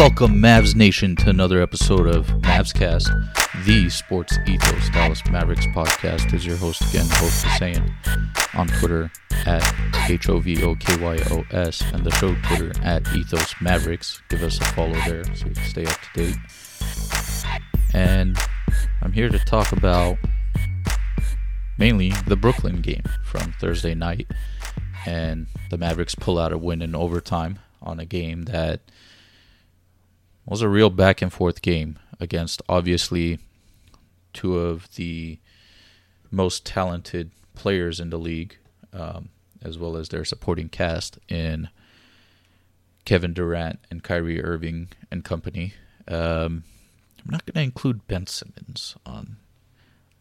Welcome, Mavs Nation, to another episode of Mavs Cast, the Sports Ethos Dallas Mavericks podcast. Is your host again, Hov on Twitter at H O V O K Y O S, and the show Twitter at Ethos Mavericks. Give us a follow there so you can stay up to date. And I'm here to talk about mainly the Brooklyn game from Thursday night, and the Mavericks pull out a win in overtime on a game that was a real back and forth game against obviously two of the most talented players in the league, um, as well as their supporting cast in Kevin Durant and Kyrie Irving and company. Um, I'm not going to include Ben Simmons on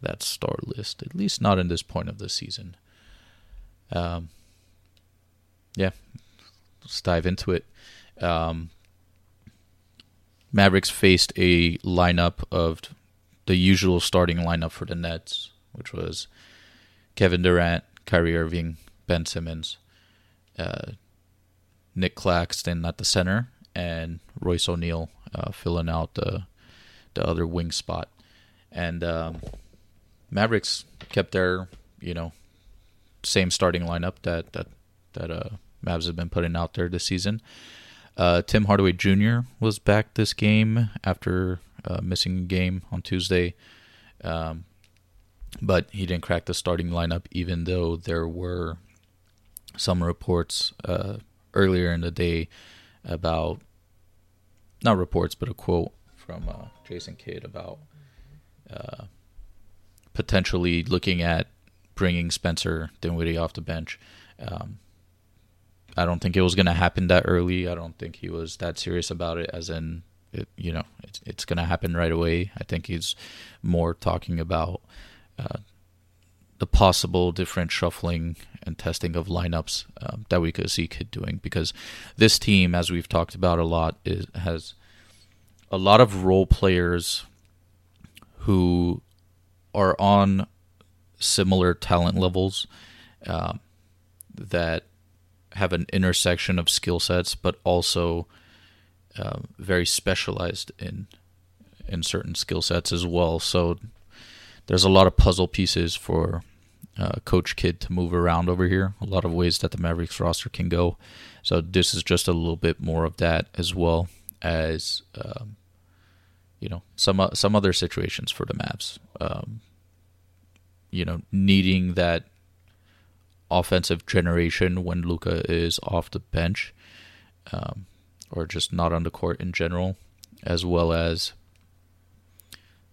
that star list, at least not in this point of the season. Um, yeah, let's dive into it. Um, Mavericks faced a lineup of the usual starting lineup for the Nets, which was Kevin Durant, Kyrie Irving, Ben Simmons, uh, Nic Claxton at the center, and Royce O'Neale uh, filling out the the other wing spot. And um, Mavericks kept their you know same starting lineup that that that uh, Mavs have been putting out there this season. Uh, Tim Hardaway Jr. was back this game after uh, missing a game on Tuesday, um, but he didn't crack the starting lineup, even though there were some reports uh, earlier in the day about not reports, but a quote from uh, Jason Kidd about uh, potentially looking at bringing Spencer Dinwiddie off the bench. Um, I don't think it was going to happen that early. I don't think he was that serious about it, as in, it, you know, it's, it's going to happen right away. I think he's more talking about uh, the possible different shuffling and testing of lineups um, that we could see Kidd doing because this team, as we've talked about a lot, is has a lot of role players who are on similar talent levels um, that have an intersection of skill sets, but also uh, very specialized in in certain skill sets as well. So there's a lot of puzzle pieces for uh, Coach Kidd to move around over here. A lot of ways that the Mavericks roster can go. So this is just a little bit more of that as well as um, you know some uh, some other situations for the Mavs. Um, you know, needing that offensive generation when Luka is off the bench, um, or just not on the court in general, as well as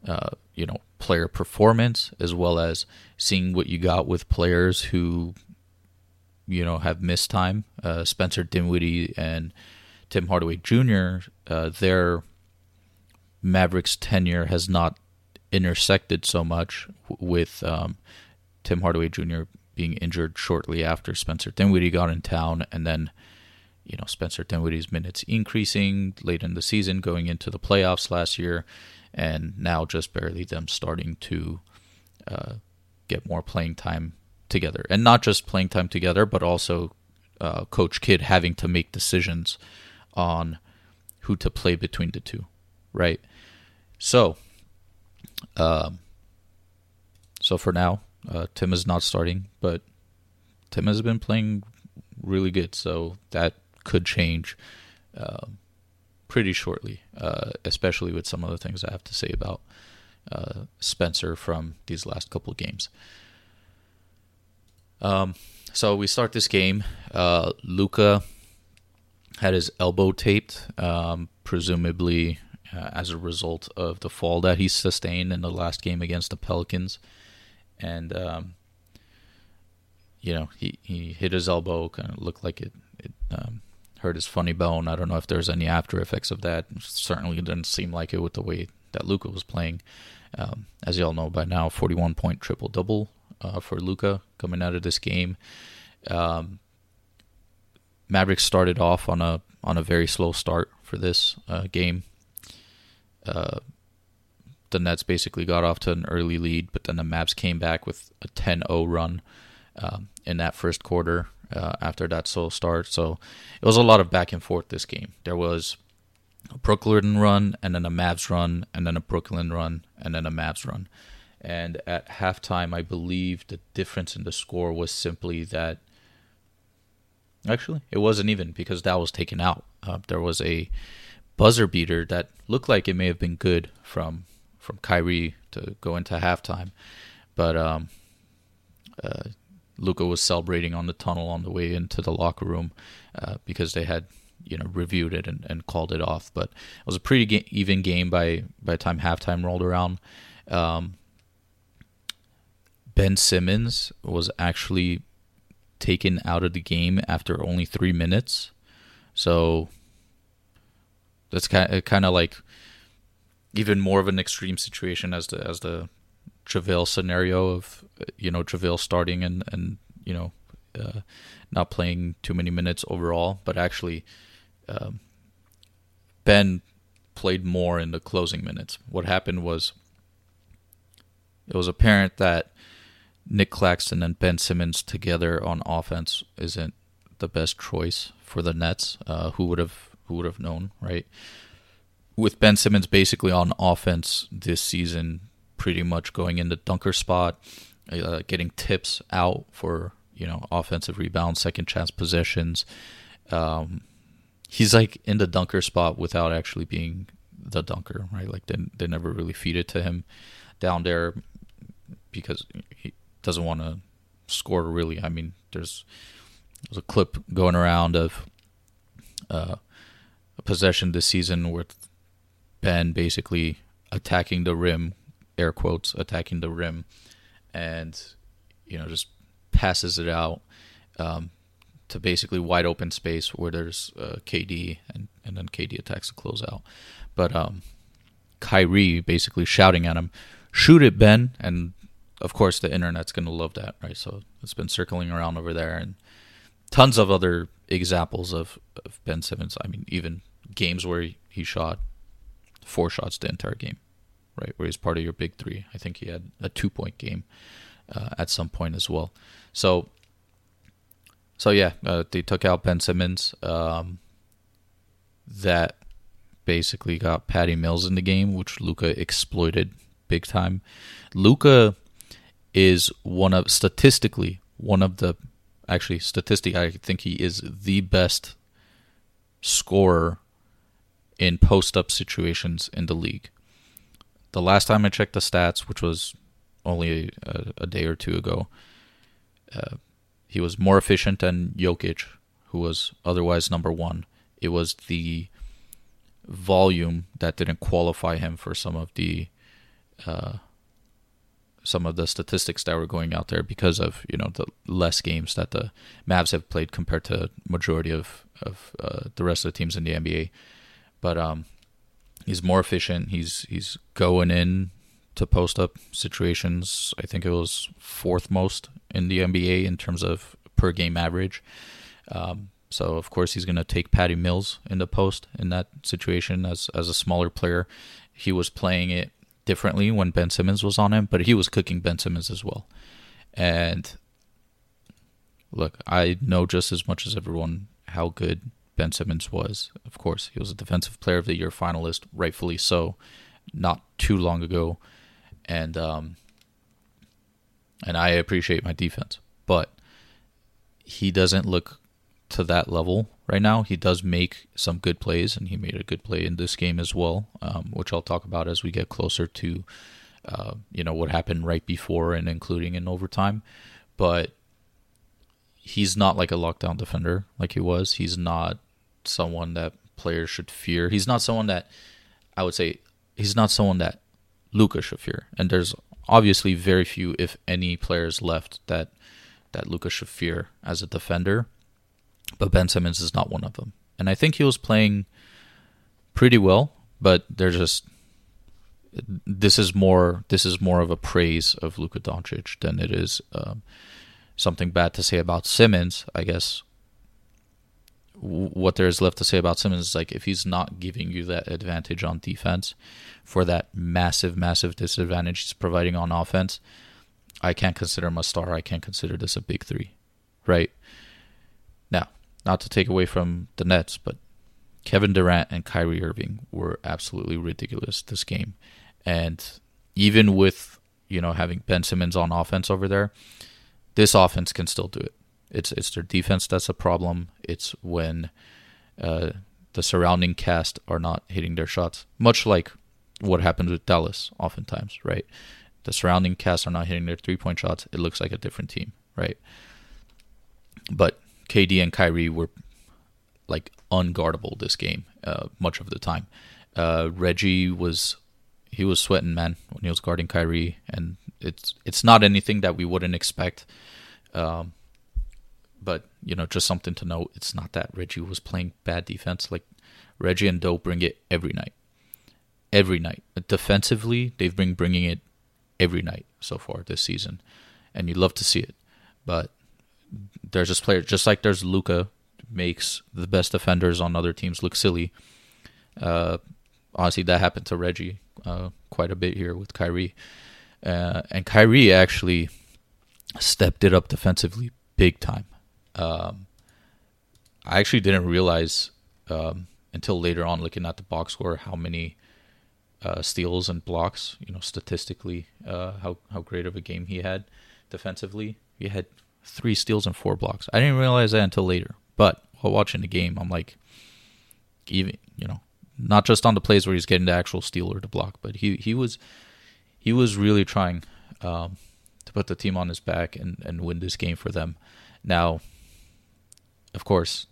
uh, you know player performance, as well as seeing what you got with players who you know have missed time. Uh, Spencer Dinwiddie and Tim Hardaway Jr. Uh, their Mavericks tenure has not intersected so much with um, Tim Hardaway Jr being injured shortly after Spencer Dinwiddie got in town, and then you know Spencer Dinwiddie's minutes increasing late in the season, going into the playoffs last year, and now just barely them starting to uh, get more playing time together, and not just playing time together, but also uh, Coach Kidd having to make decisions on who to play between the two, right? So, um, so for now, uh, Tim is not starting, but Tim has been playing really good, so that could change uh, pretty shortly, uh, especially with some of the things I have to say about uh, Spencer from these last couple games. Um, so we start this game. Uh, Luka had his elbow taped, um, presumably uh, as a result of the fall that he sustained in the last game against the Pelicans and um, you know he, he hit his elbow, kind of looked like it it um, hurt his funny bone. I don't know if there's any after effects of that. Certainly, didn't seem like it with the way that Luka was playing. Um, as you all know by now, 41 point triple double uh, for Luka coming out of this game. Um, Mavericks started off on a on a very slow start for this uh, game. Uh, the Nets basically got off to an early lead, but then the Mavs came back with a 10 0 run um, in that first quarter uh, after that slow start. So it was a lot of back and forth this game. There was a Brooklyn run, and then a Mavs run, and then a Brooklyn run, and then a Mavs run. And at halftime, I believe the difference in the score was simply that. Actually, it wasn't even because that was taken out. Uh, there was a buzzer beater that looked like it may have been good from from Kyrie to go into halftime, but um, uh, Luka was celebrating on the tunnel on the way into the locker room uh, because they had you know reviewed it and, and called it off. But it was a pretty ga- even game by by the time halftime rolled around. Um, ben Simmons was actually taken out of the game after only three minutes, so that's kind of, kind of like even more of an extreme situation as the as the JaVale scenario of you know JaVale starting and and you know uh, not playing too many minutes overall, but actually um, Ben played more in the closing minutes. What happened was it was apparent that Nic Claxton and Ben Simmons together on offense isn't the best choice for the Nets. Uh, who would have who would have known, right? With Ben Simmons basically on offense this season, pretty much going in the dunker spot, uh, getting tips out for you know offensive rebounds, second chance possessions. Um, he's like in the dunker spot without actually being the dunker, right? Like they they never really feed it to him down there because he doesn't want to score really. I mean, there's there's a clip going around of uh, a possession this season with Ben basically attacking the rim, air quotes, attacking the rim, and you know just passes it out um, to basically wide open space where there's uh, KD and and then KD attacks the closeout. But um, Kyrie basically shouting at him, "Shoot it, Ben!" And of course, the internet's gonna love that, right? So it's been circling around over there, and tons of other examples of, of Ben Simmons. I mean, even games where he, he shot four shots the entire game, right? Where he's part of your big three. I think he had a two point game uh, at some point as well. So, so yeah, uh, they took out Ben Simmons. Um, that basically got Patty Mills in the game, which Luka exploited big time. Luka is one of statistically one of the actually statistic I think he is the best scorer in post up situations in the league. The last time I checked the stats, which was only a, a day or two ago, uh, he was more efficient than Jokic, who was otherwise number one. It was the volume that didn't qualify him for some of the uh, some of the statistics that were going out there because of you know the less games that the Mavs have played compared to majority of of uh, the rest of the teams in the NBA. But um, he's more efficient. He's he's going in to post up situations. I think it was fourth most in the NBA in terms of per game average. Um, so of course he's going to take Patty Mills in the post in that situation as as a smaller player. He was playing it differently when Ben Simmons was on him, but he was cooking Ben Simmons as well. And look, I know just as much as everyone how good Ben Simmons was. Of course, he was a Defensive Player of the Year finalist, rightfully so, not too long ago, and um, and I appreciate my defense, but he doesn't look to that level right now. He does make some good plays, and he made a good play in this game as well, um, which I'll talk about as we get closer to, uh, you know, what happened right before and including in overtime. But he's not like a lockdown defender like he was. He's not someone that players should fear. He's not someone that I would say he's not someone that Luka should fear. And there's obviously very few, if any, players left that that Luka should fear as a defender but Ben Simmons is not one of them. And I think he was playing pretty well, but they're just this is more this is more of a praise of Luka Doncic than it is um, something bad to say about Simmons. I guess what there is left to say about Simmons is like if he's not giving you that advantage on defense for that massive, massive disadvantage he's providing on offense, I can't consider him a star. I can't consider this a big three, right? Now, not to take away from the Nets, but Kevin Durant and Kyrie Irving were absolutely ridiculous this game, and even with you know having Ben Simmons on offense over there, this offense can still do it. It's it's their defense that's a problem. It's when uh, the surrounding cast are not hitting their shots, much like what happens with Dallas oftentimes, right? The surrounding cast are not hitting their three point shots. It looks like a different team, right? But KD and Kyrie were like unguardable this game uh, much of the time. Uh, Reggie was he was sweating man when he was guarding Kyrie, and it's it's not anything that we wouldn't expect. Um, but you know, just something to note. It's not that Reggie was playing bad defense. Like Reggie and Doe bring it every night, every night. Defensively, they've been bringing it every night so far this season, and you love to see it. But there's just players, just like there's Luka makes the best defenders on other teams look silly. Uh, honestly, that happened to Reggie uh, quite a bit here with Kyrie, uh, and Kyrie actually stepped it up defensively big time. Um, I actually didn't realize um, until later on, looking at the box score, how many uh, steals and blocks. You know, statistically, uh, how how great of a game he had defensively. He had three steals and four blocks. I didn't realize that until later. But while watching the game, I'm like, even you know, not just on the plays where he's getting the actual steal or the block, but he he was he was really trying um, to put the team on his back and and win this game for them. Now, of course,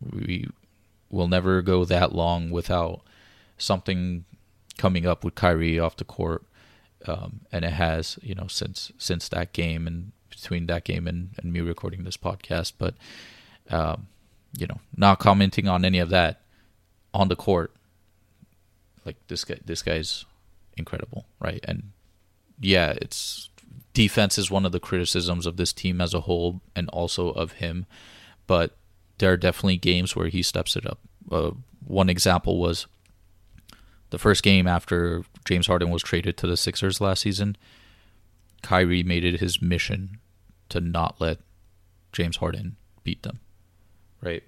we will never go that long without something coming up with Kyrie off the court, um, and it has you know since since that game and between that game and, and me recording this podcast. But um, you know, not commenting on any of that on the court. Like this guy, this guy's incredible, right? And yeah, it's defense is one of the criticisms of this team as a whole, and also of him. But there are definitely games where he steps it up. Uh, one example was the first game after James Harden was traded to the Sixers last season. Kyrie made it his mission to not let James Harden beat them right?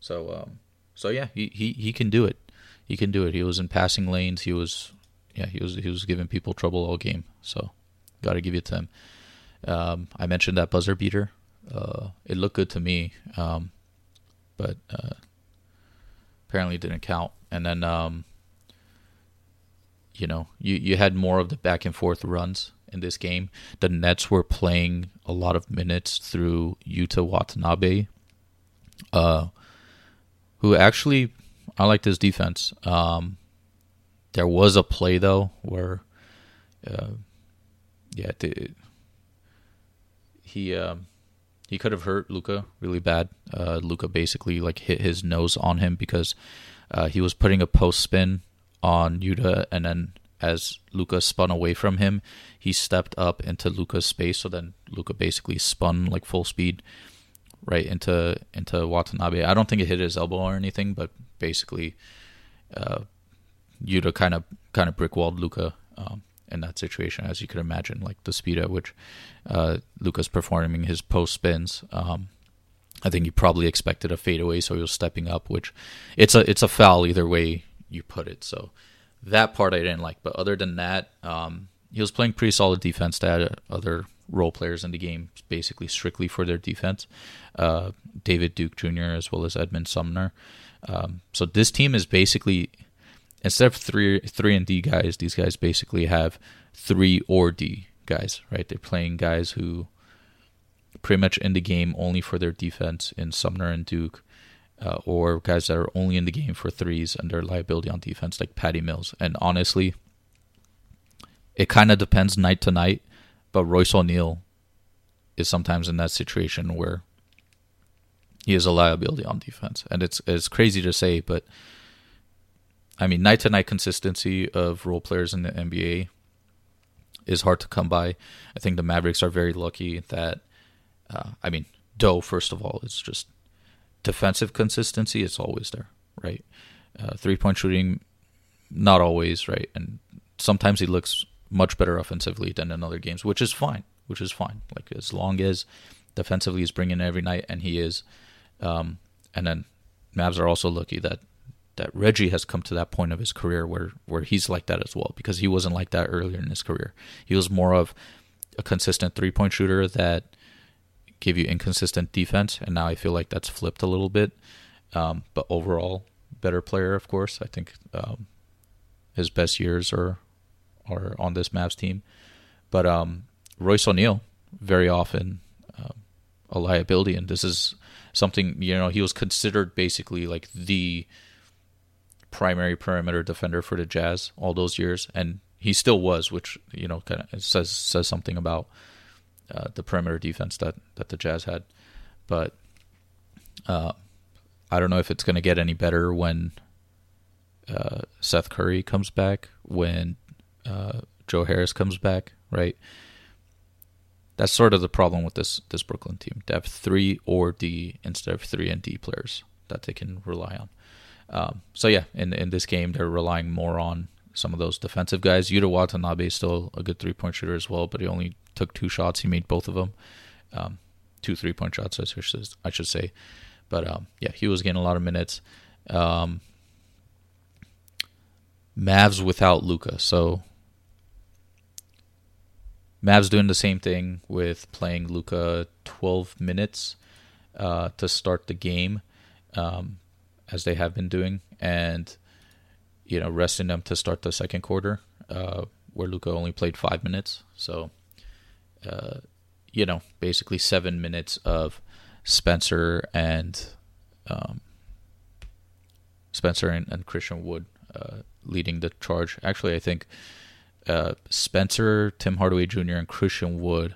So, um, so yeah, he, he he can do it. He can do it. He was in passing lanes. He was, yeah, he was he was giving people trouble all game. So, got to give it to him. Um, I mentioned that buzzer beater. Uh, it looked good to me, um, but uh, apparently didn't count. And then, um, you know, you you had more of the back and forth runs in this game. The Nets were playing a lot of minutes through Yuta Watanabe, uh, who actually I liked his defense. Um, there was a play though where, uh, yeah, the, he um, he could have hurt Luka really bad. Uh, Luka basically like hit his nose on him because uh, he was putting a post spin on Yuta, and then as Luka spun away from him, he stepped up into Luka's space. So then Luka basically spun like full speed right into into Watanabe. I don't think it hit his elbow or anything, but basically, uh, Yuta kind of kind of brickwalled Luka um, in that situation, as you could imagine, like the speed at which uh, Luka's performing his post spins. Um, I think he probably expected a fadeaway, so he was stepping up, which it's a it's a foul either way you put it. So that part I didn't like, but other than that, um, he was playing pretty solid defense. That had other role players in the game, basically strictly for their defense. Uh, David Duke Jr. as well as Edmond Sumner. Um, so this team is basically instead of three three and D guys, these guys basically have three or D guys. Right? They're playing guys who pretty much in the game only for their defense in Sumner and Duke. Uh, or guys that are only in the game for threes and their liability on defense, like Patty Mills. And honestly, it kind of depends night to night. But Royce O'Neale is sometimes in that situation where he is a liability on defense, and it's it's crazy to say, but I mean, night to night consistency of role players in the NBA is hard to come by. I think the Mavericks are very lucky that, uh, I mean, Doe first of all, it's just defensive consistency. It's always there, right? Uh, three point shooting, not always, right? And sometimes he looks much better offensively than in other games, which is fine. Which is fine. Like as long as defensively he's bringing every night, and he is. Um, and then Mavs are also lucky that that Reggie has come to that point of his career where where he's like that as well because he wasn't like that earlier in his career. He was more of a consistent three point shooter that gave you inconsistent defense, and now I feel like that's flipped a little bit. Um, but overall, better player, of course. I think um, his best years are are on this Mavs team. But um, Royce O'Neale, very often um, a liability, and this is something you know he was considered basically like the primary perimeter defender for the Jazz all those years, and he still was, which you know kind of says says something about uh, the perimeter defense that that the Jazz had. But uh, I don't know if it's going to get any better when uh, Seth Curry comes back, when uh, Joe Harris comes back, right? That's sort of the problem with this this Brooklyn team. They have three or D instead of three and D players that they can rely on. Um, so yeah, in in this game, they're relying more on some of those defensive guys. Yuta Watanabe is still a good three point shooter as well, but he only took two shots. He made both of them, um, two three point shots, I should, I should say. But um, yeah, he was getting a lot of minutes. Um, Mavs without Luka, so Mavs doing the same thing with playing Luka 12 minutes uh, to start the game. Um, as they have been doing, and you know resting them to start the second quarter, uh, where Luka only played five minutes. So, uh, you know, basically seven minutes of Spencer and um, Spencer and, and Christian Wood uh, leading the charge. Actually, I think uh, Spencer, Tim Hardaway Jr., and Christian Wood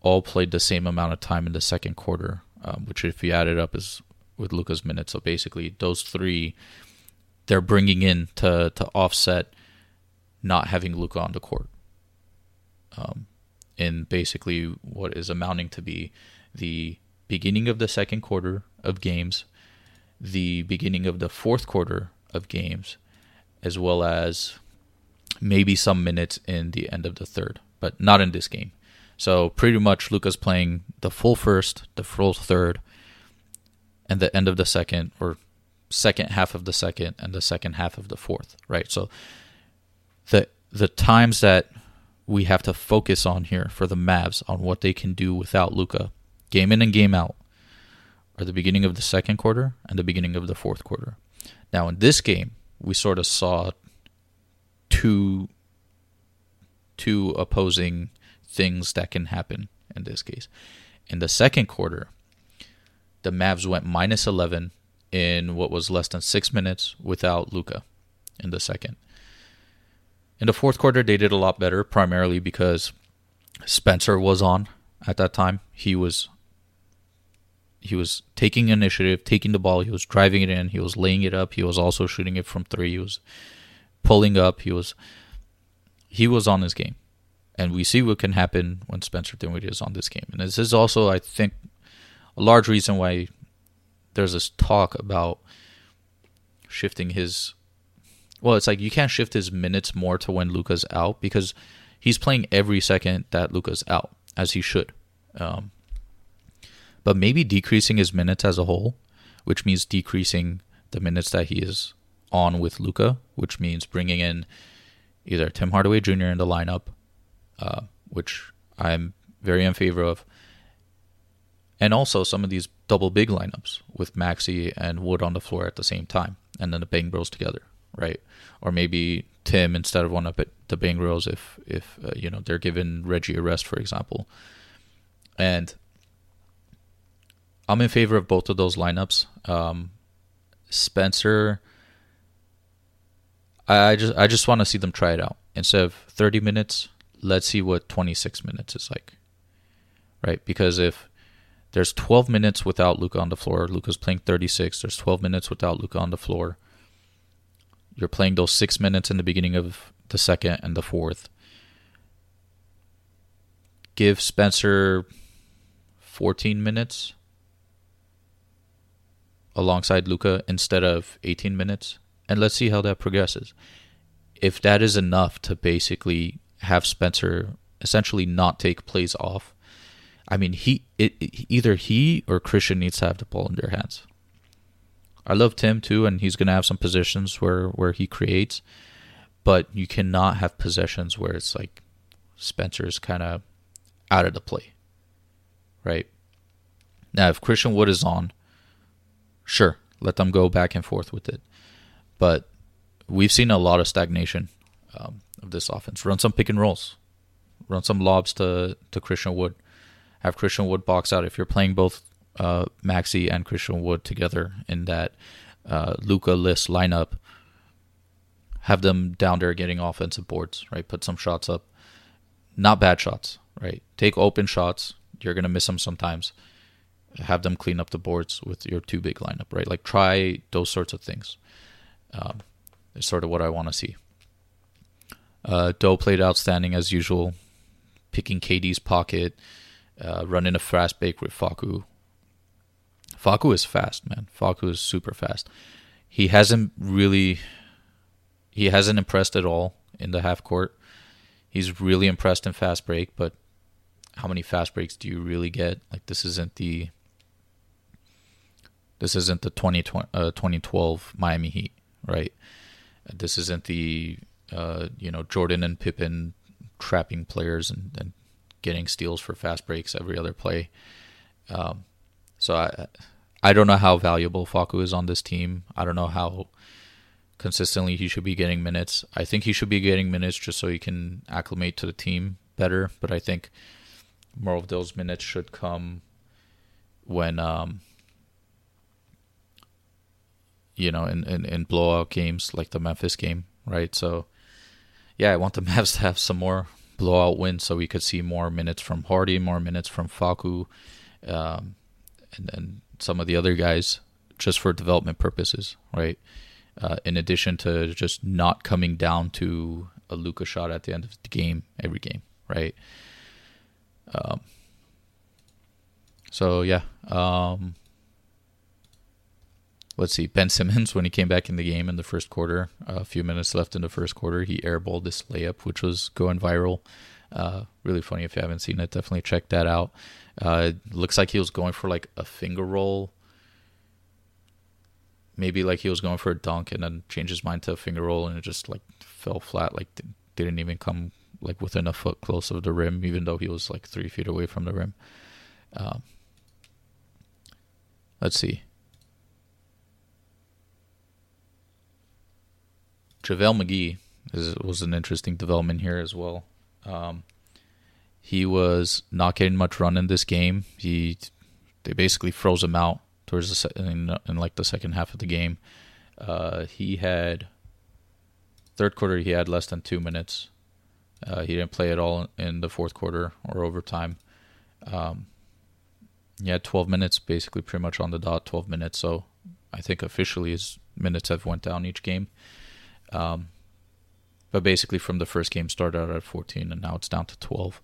all played the same amount of time in the second quarter, um, which, if you add it up, is with Luka's minutes. So basically, those three they're bringing in to to offset not having Luka on the court. Um, in basically what is amounting to be the beginning of the second quarter of games, the beginning of the fourth quarter of games, as well as maybe some minutes in the end of the third, but not in this game. So pretty much Luka's playing the full first, the full third, and the end of the second or second half of the second and the second half of the fourth, right? So the the times that we have to focus on here for the Mavs on what they can do without Luka, game in and game out, are the beginning of the second quarter and the beginning of the fourth quarter. Now in this game, we sort of saw two two opposing things that can happen in this case. In the second quarter, the Mavs went minus 11 in what was less than six minutes without Luka in the second. In the fourth quarter, they did a lot better, primarily because Spencer was on at that time. He was he was taking initiative, taking the ball, he was driving it in, he was laying it up, he was also shooting it from three, he was pulling up, he was he was on his game. And we see what can happen when Spencer Dinwiddie is on this game. And this is also, I think, a large reason why there's this talk about shifting his well it's like you can't shift his minutes more to when Luka's out because he's playing every second that Luka's out as he should um, but maybe decreasing his minutes as a whole which means decreasing the minutes that he is on with Luka, which means bringing in either Tim Hardaway Jr. in the lineup uh, which I'm very in favor of and also some of these double big lineups with Maxi and Wood on the floor at the same time, and then the Bang Bros together, right? Or maybe Tim instead of one up at the Bang Bros if if uh, you know they're giving Reggie a rest, for example. And I'm in favor of both of those lineups. Um, Spencer, I just I just want to see them try it out instead of 30 minutes. Let's see what 26 minutes is like, right? Because if there's 12 minutes without Luka on the floor. Luka's playing 36. There's 12 minutes without Luka on the floor. You're playing those six minutes in the beginning of the second and the fourth. Give Spencer 14 minutes alongside Luka instead of 18 minutes, and let's see how that progresses. If that is enough to basically have Spencer essentially not take plays off I mean, he it, it, either he or Christian needs to have the ball in their hands. I love Tim too, and he's gonna have some positions where where he creates, but you cannot have possessions where it's like Spencer's kind of out of the play, right? Now, if Christian Wood is on, sure, let them go back and forth with it, but we've seen a lot of stagnation um, of this offense. Run some pick and rolls, run some lobs to to Christian Wood, have Christian Wood box out. If you're playing both uh, Maxi and Christian Wood together in that uh, Luka list lineup, have them down there getting offensive boards, right? Put some shots up, not bad shots, right? Take open shots. You're gonna miss them sometimes. Have them clean up the boards with your two big lineup, right? Like try those sorts of things. Um, is sort of what I want to see. Uh, Doe played outstanding as usual, picking KD's pocket, uh, running a fast break with Facu. Facu is fast, man. Facu is super fast. He hasn't really, he hasn't impressed at all in the half court. He's really impressed in fast break, but how many fast breaks do you really get? Like this isn't the, this isn't the 20, uh, 2012 Miami Heat, right? This isn't the uh, you know Jordan and Pippen trapping players and, and, getting steals for fast breaks every other play. Um, so I I don't know how valuable Facu is on this team. I don't know how consistently he should be getting minutes. I think he should be getting minutes just so he can acclimate to the team better. But I think more of those minutes should come when um, you know, in, in, in blowout games like the Memphis game, right? So, yeah, I want the Mavs to have some more blowout win so we could see more minutes from Hardy, more minutes from Facu, um, and then some of the other guys just for development purposes, right? Uh, in addition to just not coming down to a Luka shot at the end of the game every game, right? Um, so yeah, um, let's see, Ben Simmons, when he came back in the game in the first quarter, a few minutes left in the first quarter, he airballed this layup, which was going viral. Uh, really funny if you haven't seen it, definitely check that out. Uh, looks like he was going for like a finger roll. Maybe like he was going for a dunk and then changed his mind to a finger roll and it just like fell flat, like didn't even come like within a foot close of the rim, even though he was like three feet away from the rim. Um, let's see. JaVale McGee is, was an interesting development here as well. Um, he was not getting much run in this game. He they basically froze him out towards the se- in, in like the second half of the game. Uh, he had third quarter. He had less than two minutes. Uh, he didn't play at all in the fourth quarter or overtime. Um, he had 12 minutes, basically pretty much on the dot, 12 minutes. So I think officially his minutes have went down each game. Um, but basically, from the first game, started out at 14, and now it's down to 12.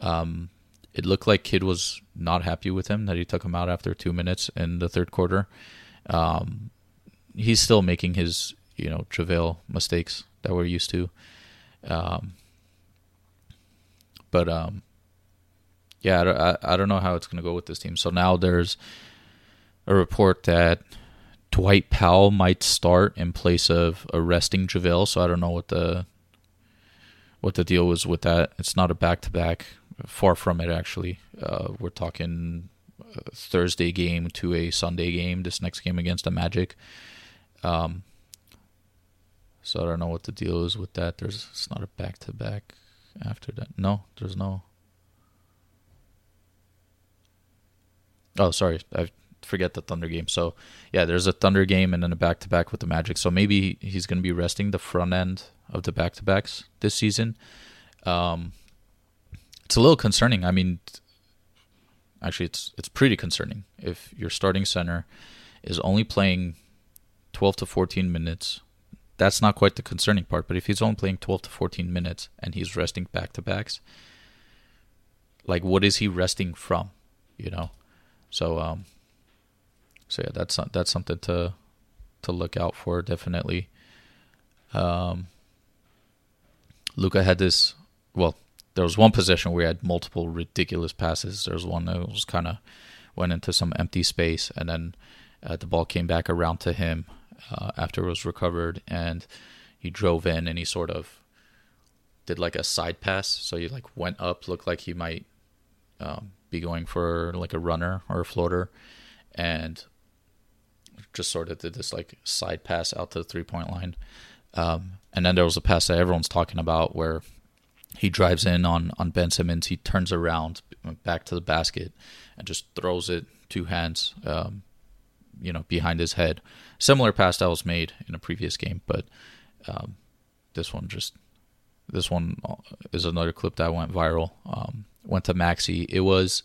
Um, it looked like Kidd was not happy with him that he took him out after two minutes in the third quarter. Um, he's still making his, you know, JaVale mistakes that we're used to. Um, but um, yeah, I, I, I don't know how it's going to go with this team. So now there's a report that Dwight Powell might start in place of arresting JaVale. So I don't know what the what the deal was with that. It's not a back to back. Far from it, actually. Uh, we're talking Thursday game to a Sunday game. This next game against the Magic. Um, so I don't know what the deal is with that. There's it's not a back to back after that. No, there's no. Oh, sorry. I've forget the Thunder game. So yeah, there's a Thunder game and then a back to back with the Magic. So maybe he's going to be resting the front end of the back to backs this season. Um, it's a little concerning. I mean, actually, it's it's pretty concerning if your starting center is only playing 12 to 14 minutes. That's not quite the concerning part, but if he's only playing 12 to 14 minutes and he's resting back to backs, like what is he resting from? You know, so um, so yeah, that's that's something to to look out for definitely. Um, Luka had this. Well, there was one possession where he had multiple ridiculous passes. There was one that was kind of went into some empty space, and then Uh, the ball came back around to him uh, after it was recovered, and he drove in and he sort of did like a side pass. So he like went up, looked like he might um, be going for like a runner or a floater, and just sort of did this like side pass out to the three point line. Um, and then there was a pass that everyone's talking about where he drives in on, on Ben Simmons. He turns around back to the basket and just throws it two hands, um, you know, behind his head. Similar pass that was made in a previous game, but um, this one just this one is another clip that went viral. Um, went to Maxi. It was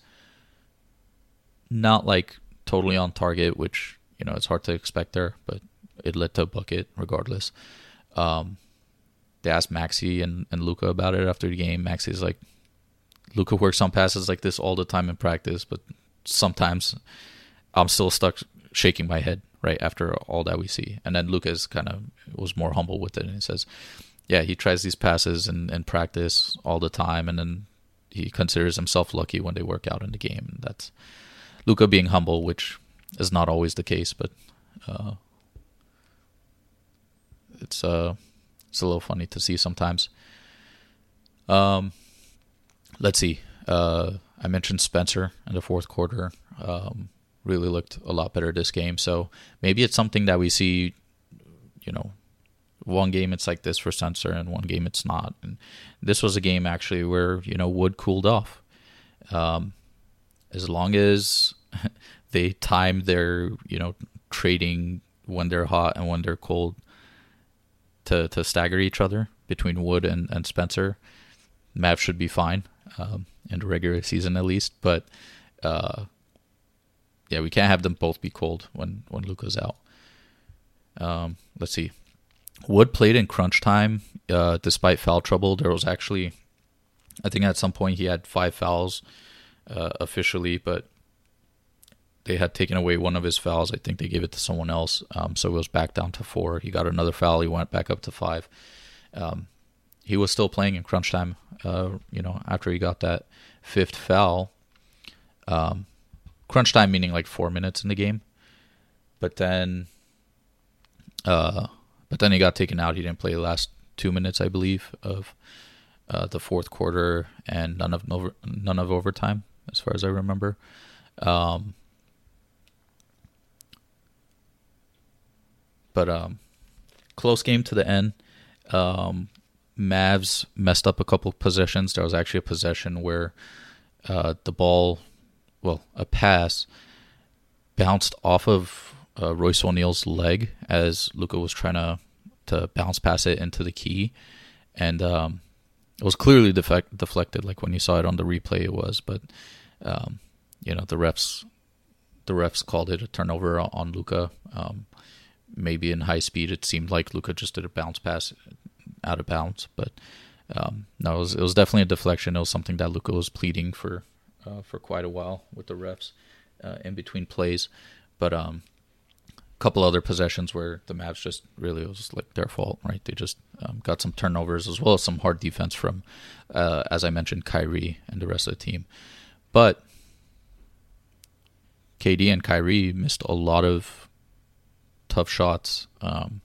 not like totally on target, which you know it's hard to expect there, but it led to a bucket regardless. Um, they asked Maxi and, and Luka about it after the game. Maxi's like, Luka works on passes like this all the time in practice, but sometimes I'm still stuck shaking my head right after all that we see. And then Luka's kind of was more humble with it, and he says, "Yeah, he tries these passes in, in practice all the time, and then he considers himself lucky when they work out in the game. And that's Luka being humble, which is not always the case, but uh, it's uh it's a little funny to see sometimes. Um, let's see. Uh, I mentioned Spencer in the fourth quarter. Um, really looked a lot better this game. So maybe it's something that we see, you know, one game it's like this for Spencer and one game it's not. And this was a game actually where, you know, Wood cooled off. Um, as long as they time their, you know, trading when they're hot and when they're cold to, to stagger each other between Wood and, and Spencer, Mav should be fine um, in the regular season at least. But uh, yeah, we can't have them both be cold when when Luka's out. Um, let's see. Wood played in crunch time uh, despite foul trouble. There was actually, I think at some point he had five fouls uh, officially, but they had taken away one of his fouls. I think they gave it to someone else, um, so it was back down to four. He got another foul. He went back up to five. Um, he was still playing in crunch time. Uh, you know, after he got that fifth foul, um, crunch time meaning like four minutes in the game. But then, uh, but then he got taken out. He didn't play the last two minutes, I believe, of uh, the fourth quarter and none of none of overtime, as far as I remember. Um, but um, close game to the end. Um, Mavs messed up a couple possessions. There was actually a possession where uh, the ball well, a pass bounced off of uh, Royce O'Neale's leg as Luka was trying to to bounce pass it into the key, and um, it was clearly defect- deflected. Like when you saw it on the replay, it was. But um, you know the refs the refs called it a turnover on Luka. Um, maybe in high speed, it seemed like Luka just did a bounce pass out of bounds, but um, no, it was, it was definitely a deflection. It was something that Luka was pleading for uh, for quite a while with the refs uh, in between plays. But um, a couple other possessions where the Mavs just really was like their fault, right? They just um, got some turnovers as well as some hard defense from, uh, as I mentioned, Kyrie and the rest of the team. But KD and Kyrie missed a lot of tough shots um,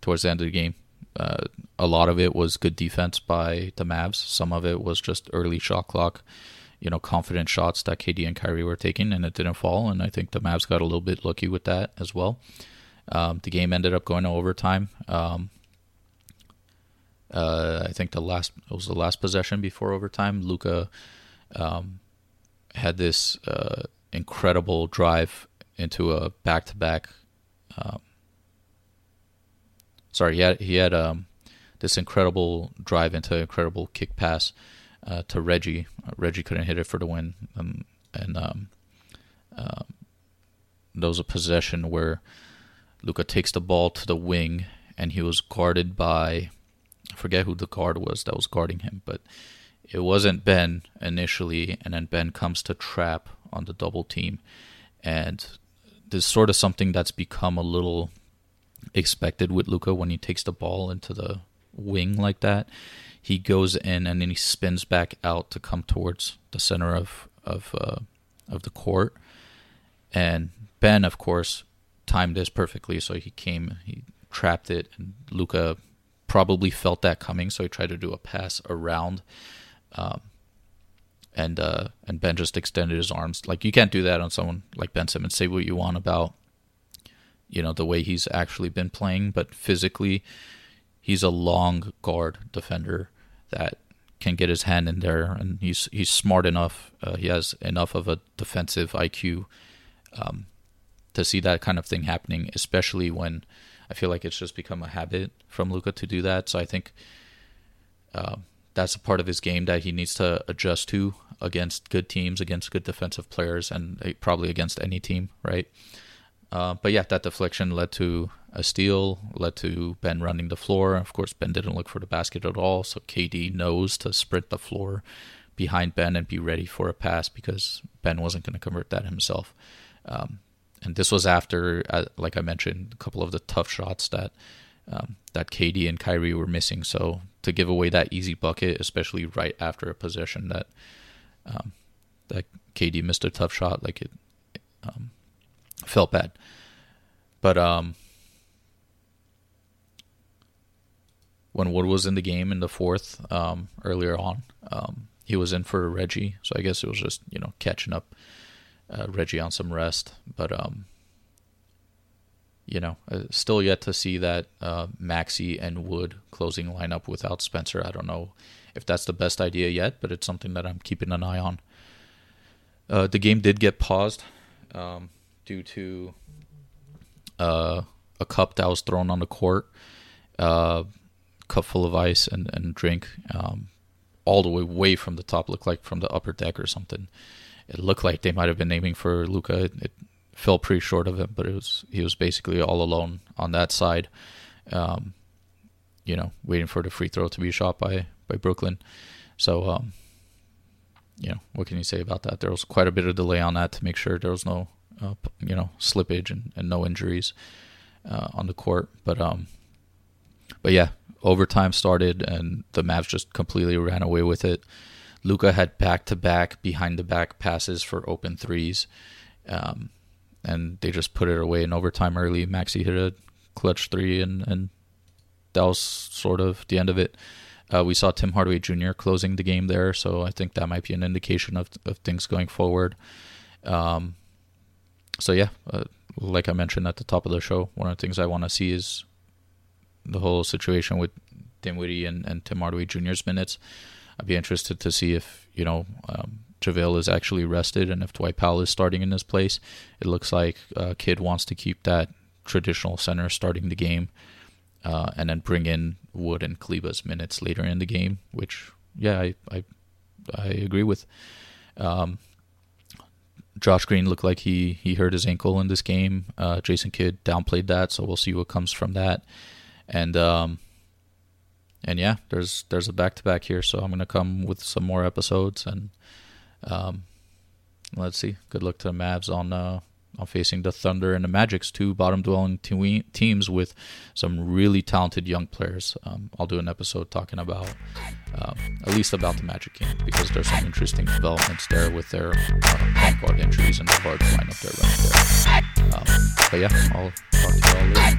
towards the end of the game. Uh, a lot of it was good defense by the Mavs. Some of it was just early shot clock you know, confident shots that KD and Kyrie were taking, and it didn't fall. And I think the Mavs got a little bit lucky with that as well. Um, the game ended up going to overtime. Um, uh, I think the last it was the last possession before overtime. Luka um, had this uh, incredible drive into a back-to-back. Um, sorry, he had he had um, this incredible drive into an incredible kick pass uh, to Reggie. Uh, Reggie couldn't hit it for the win, um, and um, uh, there was a possession where Luka takes the ball to the wing, and he was guarded by I forget who the guard was that was guarding him, but it wasn't Ben initially, and then Ben comes to trap on the double team, and this sort of something that's become a little expected with Luka when he takes the ball into the wing like that he goes in and then he spins back out to come towards the center of of uh, of the court, and Ben, of course, timed this perfectly. So he came, he trapped it, and Luka probably felt that coming, so he tried to do a pass around. Um, and uh, and Ben just extended his arms. Like you can't do that on someone like Ben Simmons. Say what you want about, you know, the way he's actually been playing, but physically, he's a long guard defender that can get his hand in there, and he's he's smart enough. Uh, he has enough of a defensive IQ um, to see that kind of thing happening, especially when I feel like it's just become a habit from Luka to do that. So I think uh, that's a part of his game that he needs to adjust to against good teams, against good defensive players, and uh, probably against any team, right? Uh, but yeah, that deflection led to a steal, led to Ben running the floor. Of course, Ben didn't look for the basket at all, so KD knows to sprint the floor behind Ben and be ready for a pass because Ben wasn't going to convert that himself. Um, and this was after, uh, like I mentioned, a couple of the tough shots that um, that KD and Kyrie were missing. So to give away that easy bucket, especially right after a possession that um, that KD missed a tough shot, like it, um, felt bad. But um, when Wood was in the game in the fourth um, earlier on, um, he was in for Reggie, so I guess it was just you know catching up uh, Reggie on some rest. But um, you know, uh, still yet to see that uh, Maxi and Wood closing lineup without Spencer. I don't know if that's the best idea yet, but it's something that I'm keeping an eye on. Uh, the game did get paused um, due to uh, a cup that was thrown on the court, uh, cup full of ice and, and drink, um, all the way way from the top, looked like from the upper deck or something. It looked like they might have been aiming for Luka. It, it fell pretty short of him, but it was he was basically all alone on that side. Um, you know, waiting for the free throw to be shot by by Brooklyn. So, um, you know, what can you say about that? There was quite a bit of delay on that to make sure there was no, uh, you know, slippage and, and no injuries uh, on the court. But um, but yeah, overtime started and the Mavs just completely ran away with it. Luka had back to back behind the back passes for open threes. Um, and they just put it away in overtime early. Maxi hit a clutch three, and, and that was sort of the end of it. Uh, we saw Tim Hardaway Jr. closing the game there, so I think that might be an indication of, of things going forward. Um, so yeah, uh, like I mentioned at the top of the show, one of the things I want to see is the whole situation with Dinwiddie and, and Tim Hardaway Jr.'s minutes. I'd be interested to see if you know um, JaVale is actually rested, and if Dwight Powell is starting in his place, it looks like uh, Kidd wants to keep that traditional center starting the game, uh, and then bring in Wood and Kleber's minutes later in the game, which yeah, I I, I agree with. Um, Josh Green looked like he he hurt his ankle in this game. Uh, Jason Kidd downplayed that, so we'll see what comes from that. And um, and yeah, there's there's a back to back here, so I'm gonna come with some more episodes and um, let's see. Good luck to the Mavs on uh, on facing the Thunder and the Magic's two bottom dwelling te- teams with some really talented young players. Um, I'll do an episode talking about um, at least about the Magic game because there's some interesting developments there with their uh, point guard and the guard lineup they're there. Um, but yeah, I'll talk to you all later.